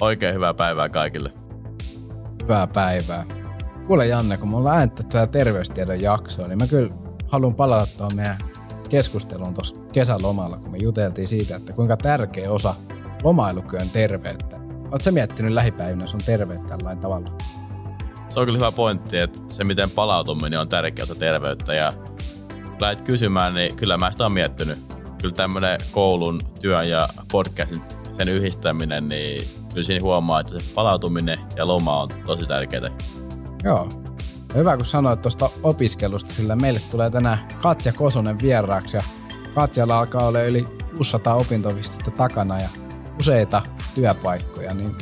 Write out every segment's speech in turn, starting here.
Oikein hyvää päivää kaikille. Hyvää päivää. Kuule Janne, kun me ollaan ääntä tätä terveystiedon jaksoa, niin mä kyllä haluan palata tuohon meidän keskusteluun tuossa kesälomalla, kun me juteltiin siitä, että kuinka tärkeä osa lomailukyön terveyttä. Oletko miettinyt lähipäivinä sun terveyttä tällainen tavalla? Se on kyllä hyvä pointti, että se miten palautuminen on tärkeä osa terveyttä ja lähdet kysymään, niin kyllä mä sitä olen miettinyt. Kyllä tämmöinen koulun, työn ja podcastin sen yhdistäminen, niin kyllä siinä huomaa, että se palautuminen ja loma on tosi tärkeää. Joo. Hyvä, kun sanoit tuosta opiskelusta, sillä meille tulee tänään Katja Kosonen vieraaksi ja Katjalla alkaa olla yli 600 opintopistettä takana ja useita työpaikkoja, niin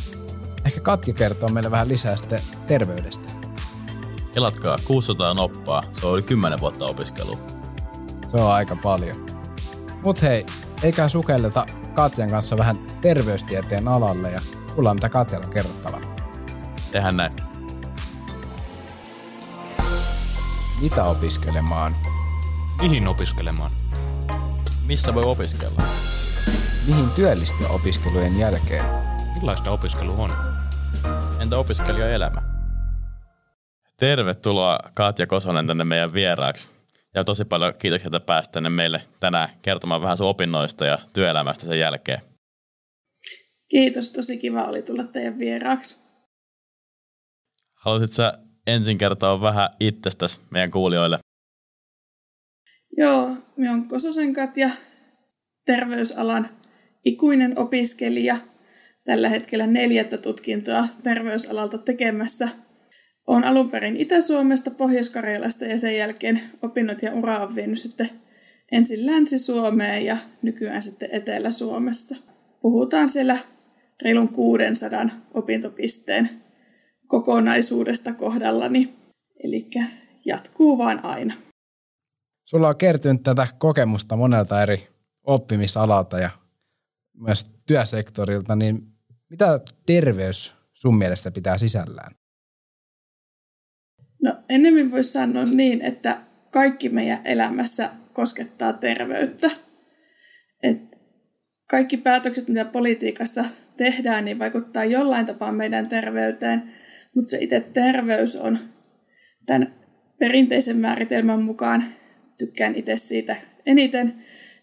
ehkä Katja kertoo meille vähän lisää sitten terveydestä. Elatkaa 600 noppaa, se on yli 10 vuotta opiskelua. Se on aika paljon. Mut hei, eikä sukelleta Katjan kanssa vähän terveystieteen alalle ja kuullaan mitä Katjalla on kerrottavana. Tehän näin. Mitä opiskelemaan? Mihin opiskelemaan? Missä voi opiskella? Mihin työllistyä opiskelujen jälkeen? Millaista opiskelu on? Entä opiskelijaelämä? Tervetuloa Katja Kosonen tänne meidän vieraaksi. Ja tosi paljon kiitoksia, että pääsit tänne meille tänään kertomaan vähän sun opinnoista ja työelämästä sen jälkeen. Kiitos, tosi kiva oli tulla teidän vieraaksi. Haluaisitko sä ensin kertoa vähän itsestäsi meidän kuulijoille? Joo, minä olen Kososen Katja, terveysalan ikuinen opiskelija. Tällä hetkellä neljättä tutkintoa terveysalalta tekemässä. Olen alun perin Itä-Suomesta, Pohjois-Karjalasta ja sen jälkeen opinnot ja ura on vienyt sitten ensin Länsi-Suomeen ja nykyään sitten Etelä-Suomessa. Puhutaan siellä reilun 600 opintopisteen kokonaisuudesta kohdallani. Eli jatkuu vaan aina. Sulla on kertynyt tätä kokemusta monelta eri oppimisalalta ja myös työsektorilta, niin mitä terveys sun mielestä pitää sisällään? No enemmän voisi sanoa niin, että kaikki meidän elämässä koskettaa terveyttä. Et kaikki päätökset, mitä politiikassa tehdään, niin vaikuttaa jollain tapaa meidän terveyteen, mutta se itse terveys on tämän perinteisen määritelmän mukaan, tykkään itse siitä eniten,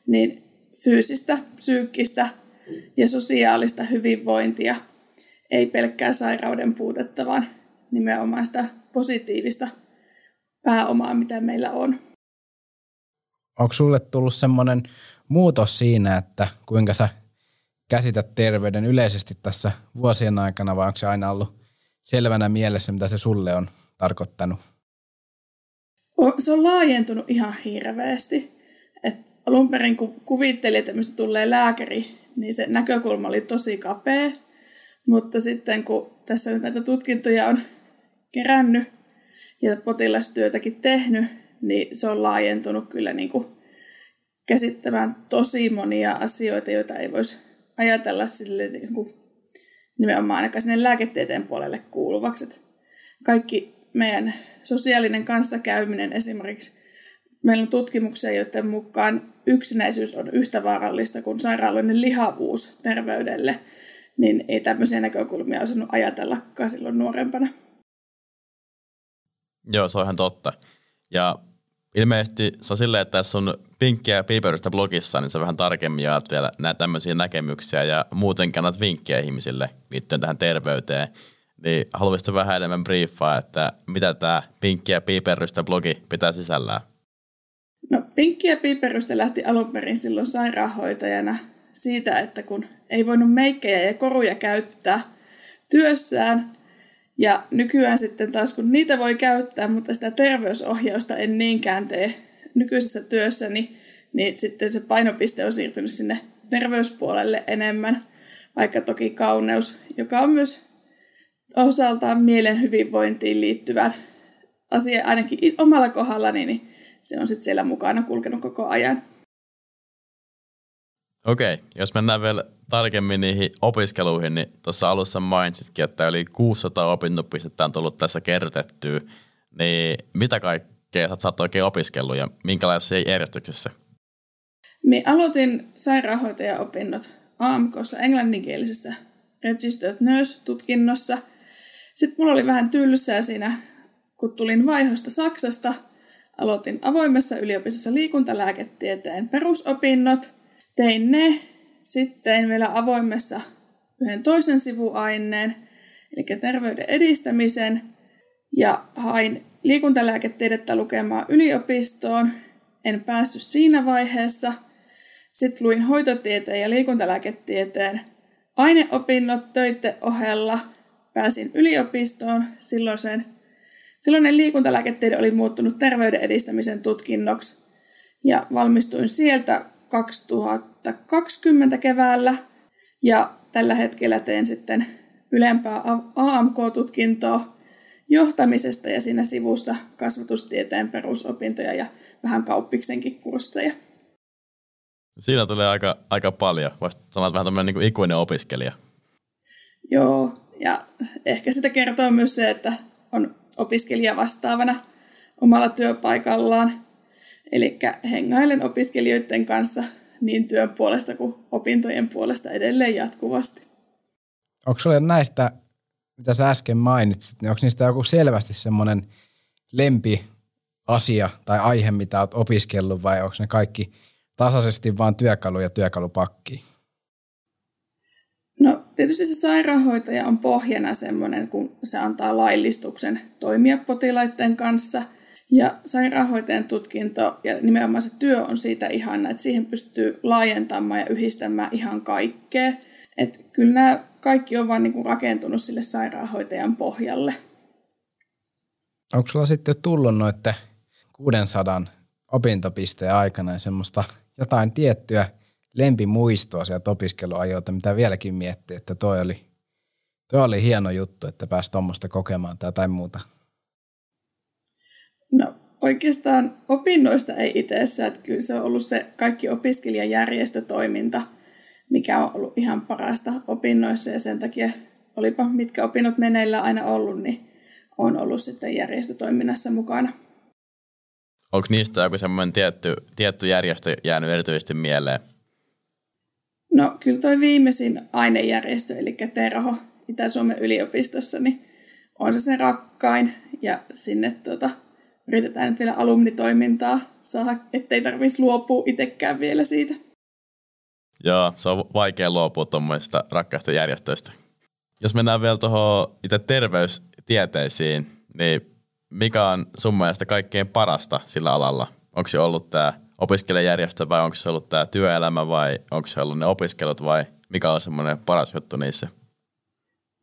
niin fyysistä, psyykkistä ja sosiaalista hyvinvointia, ei pelkkää sairauden puutetta, vaan nimenomaan sitä positiivista pääomaa, mitä meillä on. Onko sulle tullut semmoinen muutos siinä, että kuinka sä käsität terveyden yleisesti tässä vuosien aikana, vai onko se aina ollut selvänä mielessä, mitä se sulle on tarkoittanut? Se on laajentunut ihan hirveästi. Et alun perin, kun kuvittelin, että mistä tulee lääkäri, niin se näkökulma oli tosi kapea. Mutta sitten kun tässä nyt näitä tutkintoja on kerännyt ja potilastyötäkin tehnyt, niin se on laajentunut kyllä niin kuin käsittämään tosi monia asioita, joita ei voisi ajatella sille niin kuin nimenomaan ainakaan sinne lääketieteen puolelle kuuluvaksi. Että kaikki meidän sosiaalinen kanssakäyminen esimerkiksi, meillä on tutkimuksia, joiden mukaan yksinäisyys on yhtä vaarallista kuin sairaaloinen lihavuus terveydelle, niin ei tämmöisiä näkökulmia osannut ajatellakaan silloin nuorempana. Joo, se on ihan totta. Ja ilmeisesti se on silleen, että tässä on pinkkiä ja piiperystä blogissa, niin se vähän tarkemmin jaat vielä näitä tämmöisiä näkemyksiä ja muutenkin annat vinkkejä ihmisille liittyen tähän terveyteen. Niin haluaisitko vähän enemmän briefaa, että mitä tämä pinkki ja piiperystä blogi pitää sisällään? No pinkki ja piiperystä lähti alun perin silloin sairaanhoitajana siitä, että kun ei voinut meikkejä ja koruja käyttää työssään, ja nykyään sitten taas, kun niitä voi käyttää, mutta sitä terveysohjausta en niinkään tee nykyisessä työssäni, niin sitten se painopiste on siirtynyt sinne terveyspuolelle enemmän, vaikka toki kauneus, joka on myös osaltaan mielen hyvinvointiin liittyvä asia ainakin omalla kohdallani, niin se on sitten siellä mukana kulkenut koko ajan. Okei, jos mennään vielä tarkemmin niihin opiskeluihin, niin tuossa alussa mainitsitkin, että yli 600 opintopistettä on tullut tässä kertettyä. Niin mitä kaikkea sä oot oikein opiskellut ja minkälaisessa järjestyksessä? Me aloitin sairaanhoitajaopinnot AMKssa englanninkielisessä Registered Nurse-tutkinnossa. Sitten mulla oli vähän tylsää siinä, kun tulin vaihosta Saksasta. Aloitin avoimessa yliopistossa liikuntalääketieteen perusopinnot. Tein ne. Sitten vielä avoimessa yhden toisen sivuaineen, eli terveyden edistämisen. Ja hain liikuntalääketiedettä lukemaan yliopistoon. En päässyt siinä vaiheessa. Sitten luin hoitotieteen ja liikuntalääketieteen aineopinnot töiden ohella. Pääsin yliopistoon. Silloin sen, silloinen liikuntalääketiede oli muuttunut terveyden edistämisen tutkinnoksi. Ja valmistuin sieltä 2020 keväällä. Ja tällä hetkellä teen sitten ylempää AMK-tutkintoa johtamisesta ja siinä sivussa kasvatustieteen perusopintoja ja vähän kauppiksenkin kursseja. Siinä tulee aika, aika paljon. Voisi sanoa, vähän tämmöinen niin ikuinen opiskelija. Joo, ja ehkä sitä kertoo myös se, että on opiskelija vastaavana omalla työpaikallaan. Eli hengailen opiskelijoiden kanssa niin työn puolesta kuin opintojen puolesta edelleen jatkuvasti. Onko sinulle näistä, mitä sä äsken mainitsit, niin onko niistä joku selvästi semmoinen lempi asia tai aihe, mitä olet opiskellut vai onko ne kaikki tasaisesti vain työkalu ja työkalupakki? No tietysti se sairaanhoitaja on pohjana semmoinen, kun se antaa laillistuksen toimia potilaiden kanssa – ja sairaanhoitajan tutkinto ja nimenomaan se työ on siitä ihana, että siihen pystyy laajentamaan ja yhdistämään ihan kaikkea. Että kyllä nämä kaikki on vaan niin rakentunut sille sairaanhoitajan pohjalle. Onko sulla sitten tullut noiden 600 opintopisteen aikana semmoista jotain tiettyä lempimuistoa sieltä opiskeluajoilta, mitä vieläkin miettii, että toi oli, toi oli hieno juttu, että pääsi tuommoista kokemaan tai jotain muuta? No oikeastaan opinnoista ei itsessä, että kyllä se on ollut se kaikki opiskelijajärjestötoiminta, mikä on ollut ihan parasta opinnoissa ja sen takia olipa mitkä opinnot meneillä aina ollut, niin on ollut sitten järjestötoiminnassa mukana. Onko niistä joku semmoinen tietty, tietty järjestö jäänyt erityisesti mieleen? No kyllä toi viimeisin ainejärjestö, eli Terho Itä-Suomen yliopistossa, niin on se se rakkain ja sinne tuota, yritetään nyt vielä alumnitoimintaa saada, ettei tarvitsisi luopua itsekään vielä siitä. Joo, se on vaikea luopua tuommoista rakkaista järjestöistä. Jos mennään vielä tuohon itse terveystieteisiin, niin mikä on sun mielestä kaikkein parasta sillä alalla? Onko se ollut tämä opiskelijajärjestö vai onko se ollut tämä työelämä vai onko se ollut ne opiskelut vai mikä on semmoinen paras juttu niissä?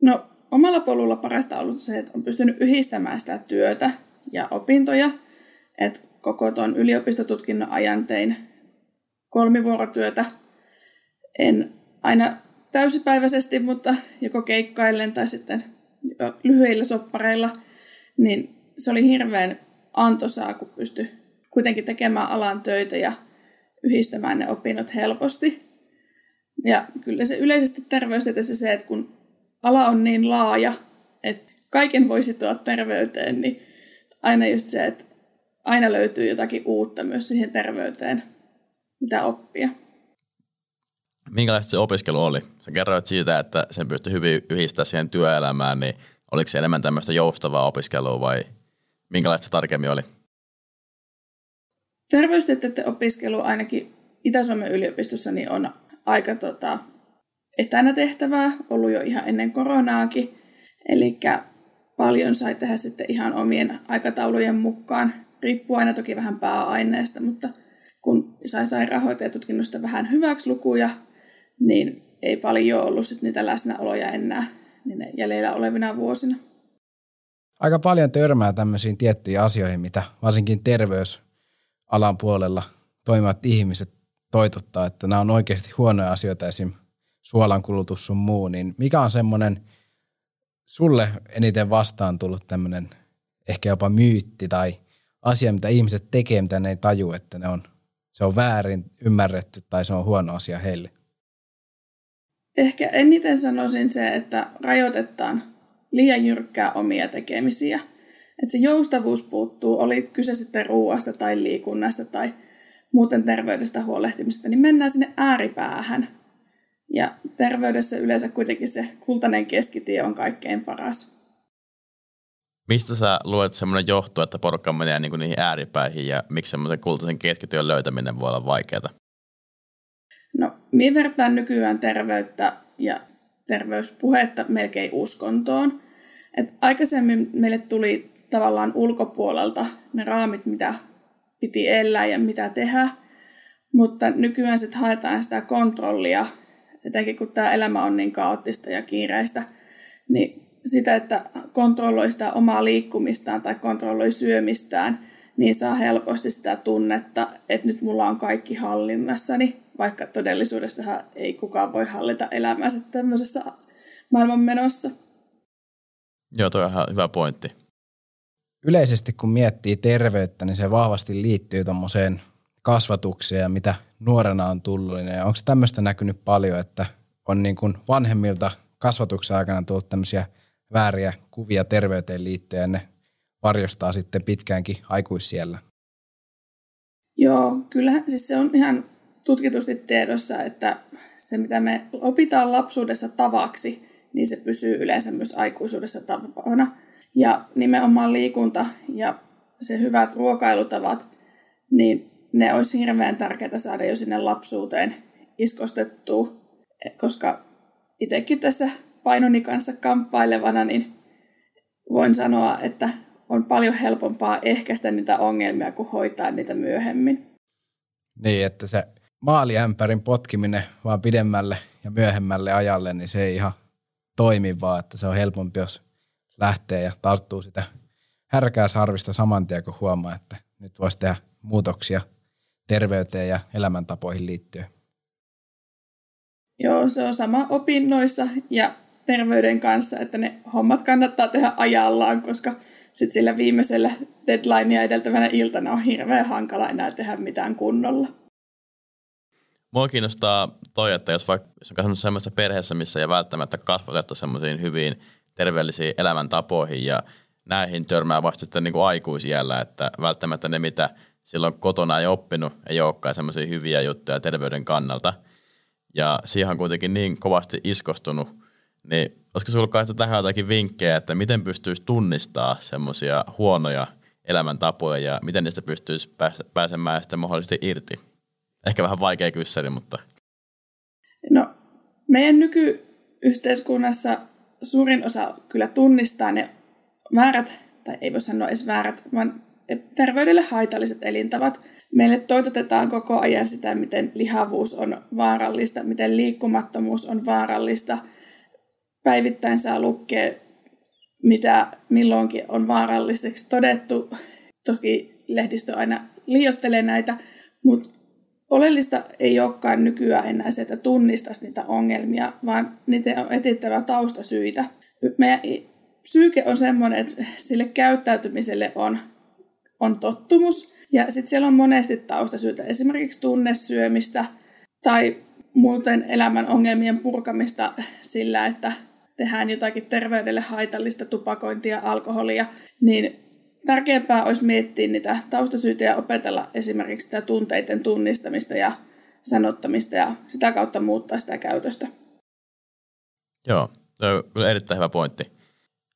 No omalla polulla parasta on ollut se, että on pystynyt yhdistämään sitä työtä ja opintoja. Et koko tuon yliopistotutkinnon ajan tein kolmivuorotyötä. En aina täysipäiväisesti, mutta joko keikkaillen tai sitten lyhyillä soppareilla, niin se oli hirveän antoisaa, kun pystyi kuitenkin tekemään alan töitä ja yhdistämään ne opinnot helposti. Ja kyllä se yleisesti terveystieteessä se, että kun ala on niin laaja, että kaiken voisi tuoda terveyteen, niin aina just se, että aina löytyy jotakin uutta myös siihen terveyteen, mitä oppia. Minkälaista se opiskelu oli? Sä kerroit siitä, että sen pystyi hyvin yhdistää siihen työelämään, niin oliko se enemmän tämmöistä joustavaa opiskelua vai minkälaista se tarkemmin oli? Terveystieteiden opiskelu ainakin Itä-Suomen yliopistossa niin on aika tota, etänä tehtävää, ollut jo ihan ennen koronaakin. Eli paljon sai tehdä sitten ihan omien aikataulujen mukaan. Riippuu aina toki vähän pääaineesta, mutta kun sai sairaanhoitajatutkinnosta vähän hyväkslukuja, niin ei paljon ollut sit niitä läsnäoloja enää niin jäljellä olevina vuosina. Aika paljon törmää tämmöisiin tiettyihin asioihin, mitä varsinkin terveysalan puolella toimivat ihmiset toitottaa, että nämä on oikeasti huonoja asioita, esim. suolan kulutus sun muu, niin mikä on semmoinen – sulle eniten vastaan tullut tämmöinen ehkä jopa myytti tai asia, mitä ihmiset tekee, mitä ne ei taju, että ne on, se on väärin ymmärretty tai se on huono asia heille? Ehkä eniten sanoisin se, että rajoitetaan liian jyrkkää omia tekemisiä. Että se joustavuus puuttuu, oli kyse sitten ruuasta tai liikunnasta tai muuten terveydestä huolehtimisesta, niin mennään sinne ääripäähän. Ja terveydessä yleensä kuitenkin se kultainen keskitie on kaikkein paras. Mistä sä luet semmoinen johtuu, että porukka menee niin kuin niihin ääripäihin ja miksi semmoisen kultaisen keskityön löytäminen voi olla vaikeaa? No, minä vertaan nykyään terveyttä ja terveyspuhetta melkein uskontoon. Et aikaisemmin meille tuli tavallaan ulkopuolelta ne raamit, mitä piti elää ja mitä tehdä, mutta nykyään sitten haetaan sitä kontrollia, etenkin kun tämä elämä on niin kaoottista ja kiireistä, niin sitä, että kontrolloi sitä omaa liikkumistaan tai kontrolloi syömistään, niin saa helposti sitä tunnetta, että nyt mulla on kaikki hallinnassani, vaikka todellisuudessa ei kukaan voi hallita elämänsä tämmöisessä maailmanmenossa. Joo, toi on ihan hyvä pointti. Yleisesti kun miettii terveyttä, niin se vahvasti liittyy tuommoiseen kasvatukseen ja mitä nuorena on tullut. Niin onko tämmöistä näkynyt paljon, että on niin kuin vanhemmilta kasvatuksen aikana tullut tämmöisiä vääriä kuvia terveyteen liittyen ja ne varjostaa sitten pitkäänkin aikuisiellä? Joo, kyllä siis se on ihan tutkitusti tiedossa, että se mitä me opitaan lapsuudessa tavaksi, niin se pysyy yleensä myös aikuisuudessa tapana. Ja nimenomaan liikunta ja se hyvät ruokailutavat, niin ne olisi hirveän tärkeää saada jo sinne lapsuuteen iskostettua, koska itsekin tässä painoni kanssa kamppailevana, niin voin sanoa, että on paljon helpompaa ehkäistä niitä ongelmia kuin hoitaa niitä myöhemmin. Niin, että se maaliämpärin potkiminen vaan pidemmälle ja myöhemmälle ajalle, niin se ei ihan toimi vaan, että se on helpompi, jos lähtee ja tarttuu sitä härkääsharvista saman tien, kun huomaa, että nyt voisi tehdä muutoksia terveyteen ja elämäntapoihin liittyen. Joo, se on sama opinnoissa ja terveyden kanssa, että ne hommat kannattaa tehdä ajallaan, koska sitten sillä viimeisellä deadlinea edeltävänä iltana on hirveän hankala enää tehdä mitään kunnolla. Mua kiinnostaa toi, että jos vaikka jos on kasvanut sellaisessa perheessä, missä ei välttämättä kasvatettu semmoisiin hyvin terveellisiin elämäntapoihin ja näihin törmää vasta sitten niin kuin aikuisiellä, että välttämättä ne, mitä silloin kotona ei oppinut, ei olekaan semmoisia hyviä juttuja terveyden kannalta. Ja siihen on kuitenkin niin kovasti iskostunut, niin olisiko sinulla kai tähän jotakin vinkkejä, että miten pystyisi tunnistaa semmoisia huonoja elämäntapoja ja miten niistä pystyisi pääsemään sitten mahdollisesti irti? Ehkä vähän vaikea kyssäri, mutta... No, meidän nykyyhteiskunnassa suurin osa kyllä tunnistaa ne väärät, tai ei voi sanoa edes väärät, vaan terveydelle haitalliset elintavat. Meille toitotetaan koko ajan sitä, miten lihavuus on vaarallista, miten liikkumattomuus on vaarallista. Päivittäin saa lukea, mitä milloinkin on vaaralliseksi todettu. Toki lehdistö aina liiottelee näitä, mutta oleellista ei olekaan nykyään enää se, että tunnistaisi niitä ongelmia, vaan niitä on etittävä taustasyitä. Meidän psyyke on semmoinen, että sille käyttäytymiselle on, on tottumus. Ja sitten siellä on monesti taustasyitä, esimerkiksi tunnesyömistä tai muuten elämän ongelmien purkamista sillä, että tehdään jotakin terveydelle haitallista tupakointia, alkoholia, niin tärkeämpää olisi miettiä niitä taustasyitä ja opetella esimerkiksi sitä tunteiden tunnistamista ja sanottamista ja sitä kautta muuttaa sitä käytöstä. Joo, se on erittäin hyvä pointti.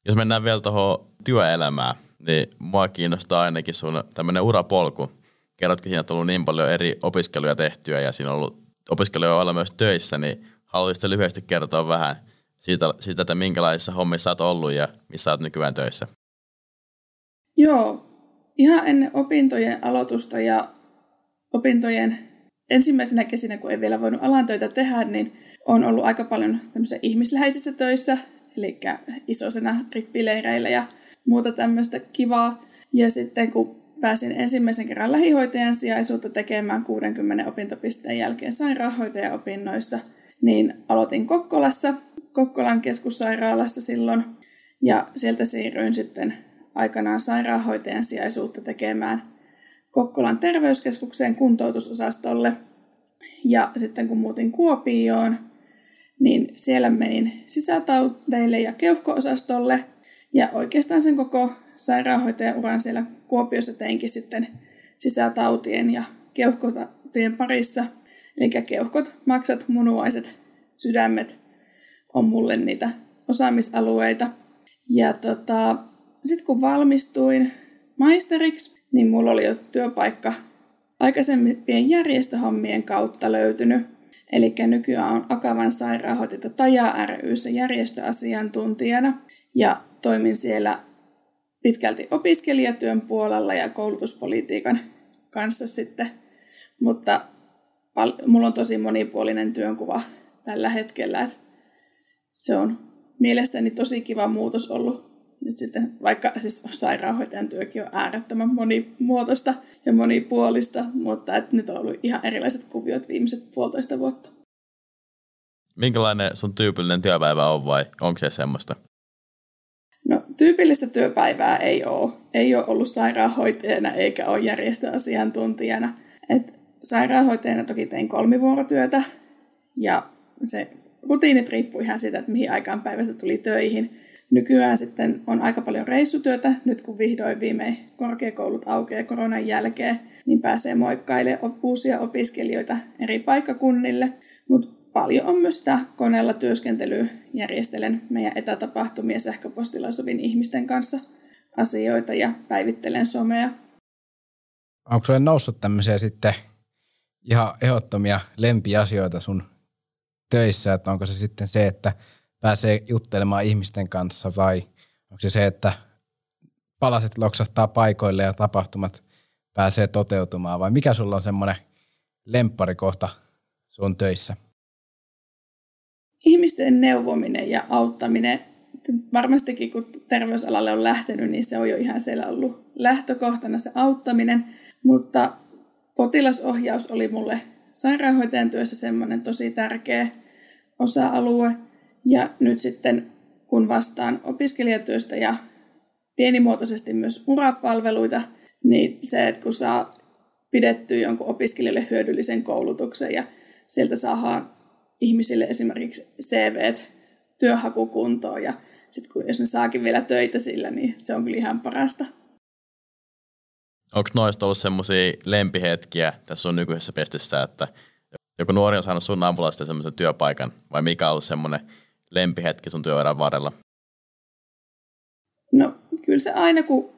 Jos mennään vielä tuohon työelämään, niin mua kiinnostaa ainakin sun tämmöinen urapolku. Kerrotkin, siinä on tullut niin paljon eri opiskeluja tehtyä ja siinä on ollut opiskelijoilla olla myös töissä, niin haluaisitko lyhyesti kertoa vähän siitä, siitä, että minkälaisissa hommissa olet ollut ja missä olet nykyään töissä? Joo, ihan ennen opintojen aloitusta ja opintojen ensimmäisenä kesinä, kun ei vielä voinut alan töitä tehdä, niin on ollut aika paljon ihmisläheisissä töissä, eli isosena rippileireillä ja muuta tämmöistä kivaa. Ja sitten kun pääsin ensimmäisen kerran lähihoitajan sijaisuutta tekemään 60 opintopisteen jälkeen sairaanhoitajaopinnoissa, niin aloitin Kokkolassa, Kokkolan keskussairaalassa silloin, ja sieltä siirryin sitten aikanaan sairaanhoitajan sijaisuutta tekemään Kokkolan terveyskeskukseen kuntoutusosastolle. Ja sitten kun muutin Kuopioon, niin siellä menin sisätaudeille ja keuhkoosastolle. Ja oikeastaan sen koko sairaanhoitajan uran siellä Kuopiossa teinkin sitten sisätautien ja keuhkotautien parissa. Eli keuhkot, maksat, munuaiset, sydämet on mulle niitä osaamisalueita. Ja tota, sitten kun valmistuin maisteriksi, niin mulla oli jo työpaikka aikaisempien järjestöhommien kautta löytynyt. Eli nykyään on Akavan sairaanhoitaja Taja ryssä järjestöasiantuntijana ja toimin siellä pitkälti opiskelijatyön puolella ja koulutuspolitiikan kanssa sitten. Mutta mulla on tosi monipuolinen työnkuva tällä hetkellä. Että se on mielestäni tosi kiva muutos ollut nyt sitten, vaikka siis sairaanhoitajan työkin on äärettömän monimuotoista ja monipuolista, mutta että nyt on ollut ihan erilaiset kuviot viimeiset puolitoista vuotta. Minkälainen sun tyypillinen työpäivä on vai onko se semmoista? No tyypillistä työpäivää ei ole. Ei ole ollut sairaanhoitajana eikä ole järjestöasiantuntijana. Et sairaanhoitajana toki tein kolmivuorotyötä ja se rutiinit riippuu ihan siitä, että mihin aikaan päivästä tuli töihin. Nykyään sitten on aika paljon reissutyötä, nyt kun vihdoin viimein korkeakoulut aukeaa koronan jälkeen, niin pääsee moikkailemaan uusia opiskelijoita eri paikkakunnille. Mutta paljon on myös sitä koneella työskentelyä. Järjestelen meidän etätapahtumia sähköpostilla sovin ihmisten kanssa asioita ja päivittelen somea. Onko sinulle noussut tämmöisiä sitten ihan ehdottomia lempiasioita sun töissä, että onko se sitten se, että pääsee juttelemaan ihmisten kanssa vai onko se se, että palaset loksahtaa paikoille ja tapahtumat pääsee toteutumaan vai mikä sulla on semmoinen lempparikohta sun töissä? Ihmisten neuvominen ja auttaminen, varmastikin kun terveysalalle on lähtenyt, niin se on jo ihan siellä ollut lähtökohtana se auttaminen, mutta potilasohjaus oli mulle sairaanhoitajan työssä semmoinen tosi tärkeä osa-alue. Ja nyt sitten kun vastaan opiskelijatyöstä ja pienimuotoisesti myös urapalveluita, niin se, että kun saa pidettyä jonkun opiskelijalle hyödyllisen koulutuksen ja sieltä saadaan ihmisille esimerkiksi CV työhakukuntoon ja sitten kun jos ne saakin vielä töitä sillä, niin se on kyllä ihan parasta. Onko noista ollut semmoisia lempihetkiä tässä sun nykyisessä pestissä, että joku nuori on saanut sun avulla semmoisen työpaikan, vai mikä on ollut semmoinen lempihetki sun työuran varrella? No kyllä se aina, kun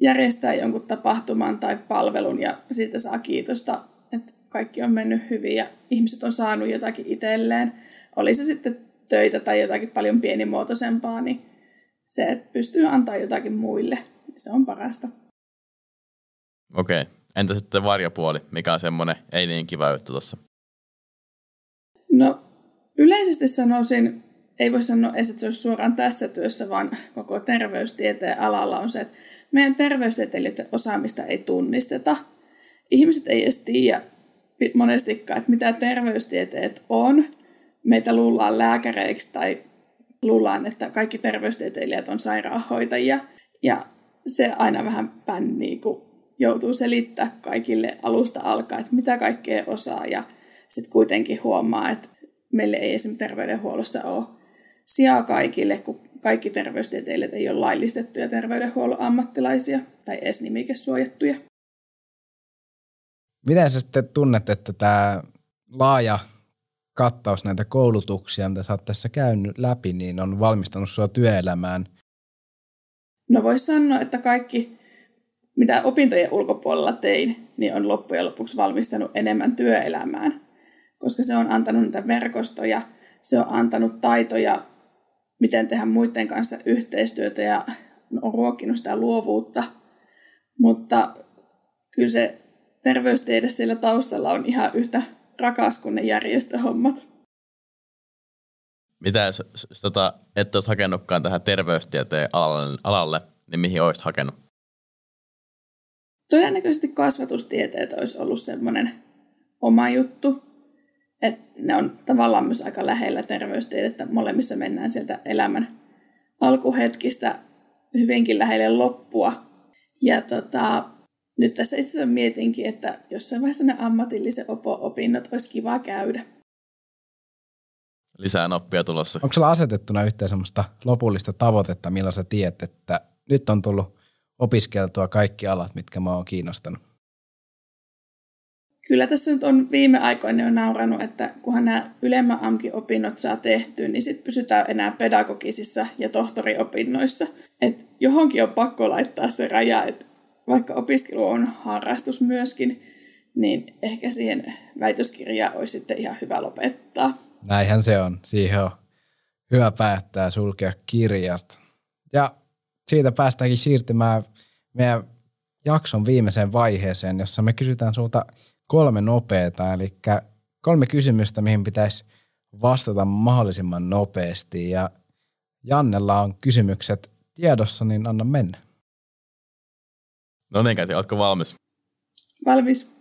järjestää jonkun tapahtuman tai palvelun ja siitä saa kiitosta, että kaikki on mennyt hyvin ja ihmiset on saanut jotakin itselleen. Oli se sitten töitä tai jotakin paljon pienimuotoisempaa, niin se, että pystyy antaa jotakin muille, niin se on parasta. Okei. Okay. Entä sitten varjopuoli? Mikä on semmoinen ei niin kiva juttu tuossa? No yleisesti sanoisin, ei voi sanoa edes, että se olisi suoraan tässä työssä, vaan koko terveystieteen alalla on se, että meidän terveystieteilijöiden osaamista ei tunnisteta. Ihmiset ei edes tiedä monestikaan, että mitä terveystieteet on. Meitä luullaan lääkäreiksi tai luullaan, että kaikki terveystieteilijät on sairaanhoitajia. Ja se aina vähän pännii, kun joutuu selittää kaikille alusta alkaen, että mitä kaikkea osaa. Ja sitten kuitenkin huomaa, että meille ei esimerkiksi terveydenhuollossa ole sijaa kaikille, kun kaikki terveystieteilijät ei ole laillistettuja terveydenhuollon ammattilaisia tai edes nimikesuojattuja. Miten sä sitten tunnet, että tämä laaja kattaus näitä koulutuksia, mitä sä oot tässä käynyt läpi, niin on valmistanut sua työelämään? No voisi sanoa, että kaikki, mitä opintojen ulkopuolella tein, niin on loppujen lopuksi valmistanut enemmän työelämään, koska se on antanut niitä verkostoja, se on antanut taitoja miten tehdä muiden kanssa yhteistyötä ja on ruokkinut sitä luovuutta. Mutta kyllä se terveystiede siellä taustalla on ihan yhtä rakas kuin ne järjestöhommat. Mitä jos, jos tota, et olisi hakenutkaan tähän terveystieteen alalle, alalle, niin mihin olisit hakenut? Todennäköisesti kasvatustieteet olisi ollut semmoinen oma juttu. Et ne on tavallaan myös aika lähellä terveystiedettä. Molemmissa mennään sieltä elämän alkuhetkistä hyvinkin lähelle loppua. Ja tota, nyt tässä itse asiassa mietinkin, että jossain vaiheessa ne ammatillisen opo-opinnot olisi kiva käydä. Lisää oppia tulossa. Onko sulla asetettuna yhteen semmoista lopullista tavoitetta, millä sä tiedät, että nyt on tullut opiskeltua kaikki alat, mitkä mä oon kiinnostanut? kyllä tässä nyt on viime aikoina jo nauranut, että kunhan nämä ylemmän AMKI-opinnot saa tehtyä, niin sitten pysytään enää pedagogisissa ja tohtoriopinnoissa. Et johonkin on pakko laittaa se raja, että vaikka opiskelu on harrastus myöskin, niin ehkä siihen väitöskirjaan olisi sitten ihan hyvä lopettaa. Näinhän se on. Siihen on hyvä päättää sulkea kirjat. Ja siitä päästäänkin siirtymään meidän jakson viimeiseen vaiheeseen, jossa me kysytään sulta kolme nopeata, eli kolme kysymystä, mihin pitäisi vastata mahdollisimman nopeasti. Ja Jannella on kysymykset tiedossa, niin anna mennä. No niin, Kati, oletko valmis? Valmis.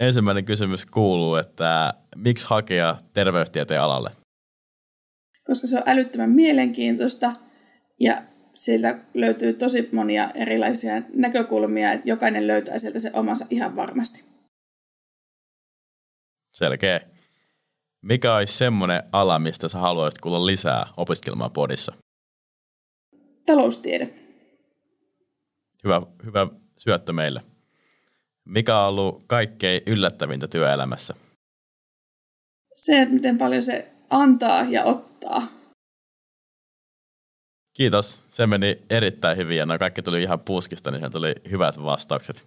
Ensimmäinen kysymys kuuluu, että miksi hakea terveystieteen alalle? Koska se on älyttömän mielenkiintoista ja sieltä löytyy tosi monia erilaisia näkökulmia, että jokainen löytää sieltä se omansa ihan varmasti. Selkeä. Mikä olisi semmoinen ala, mistä sä haluaisit kuulla lisää opiskelemaan podissa? Taloustiede. Hyvä, hyvä syöttö meille. Mikä on ollut kaikkein yllättävintä työelämässä? Se, että miten paljon se antaa ja ottaa. Kiitos. Se meni erittäin hyvin ja nämä kaikki tuli ihan puskista, niin se tuli hyvät vastaukset.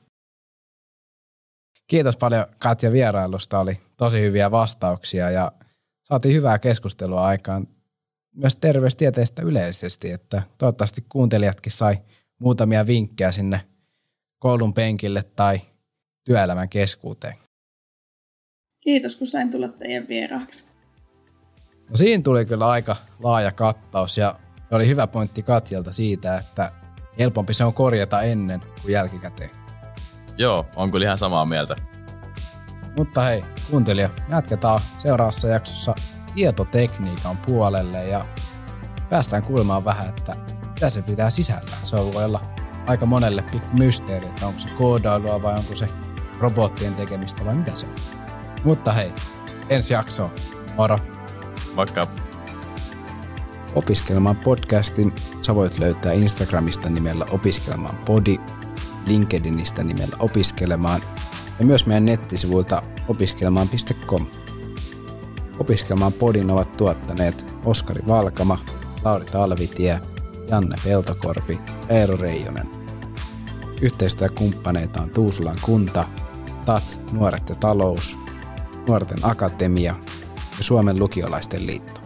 Kiitos paljon Katja vierailusta. Oli tosi hyviä vastauksia ja saatiin hyvää keskustelua aikaan myös terveystieteestä yleisesti, että toivottavasti kuuntelijatkin sai muutamia vinkkejä sinne koulun penkille tai työelämän keskuuteen. Kiitos, kun sain tulla teidän vieraaksi. No siinä tuli kyllä aika laaja kattaus ja oli hyvä pointti Katjalta siitä, että helpompi se on korjata ennen kuin jälkikäteen. Joo, on kyllä ihan samaa mieltä. Mutta hei, kuuntelija, jatketaan seuraavassa jaksossa tietotekniikan puolelle ja päästään kuulemaan vähän, että mitä se pitää sisällä. Se voi olla aika monelle pikku mysteeri, että onko se koodailua vai onko se robottien tekemistä vai mitä se on. Mutta hei, ensi jakso. Moro! Vaikka Opiskelemaan podcastin sä voit löytää Instagramista nimellä Opiskelemaan podi, LinkedInistä nimellä Opiskelemaan ja myös meidän nettisivuilta opiskelemaan.com. Opiskelemaan podin ovat tuottaneet Oskari Valkama, Lauri Talvitie, Janne Peltokorpi Eero Reijonen. Yhteistyökumppaneita on Tuusulan kunta, TAT, Nuoret ja talous, Nuorten akatemia ja Suomen lukiolaisten liitto.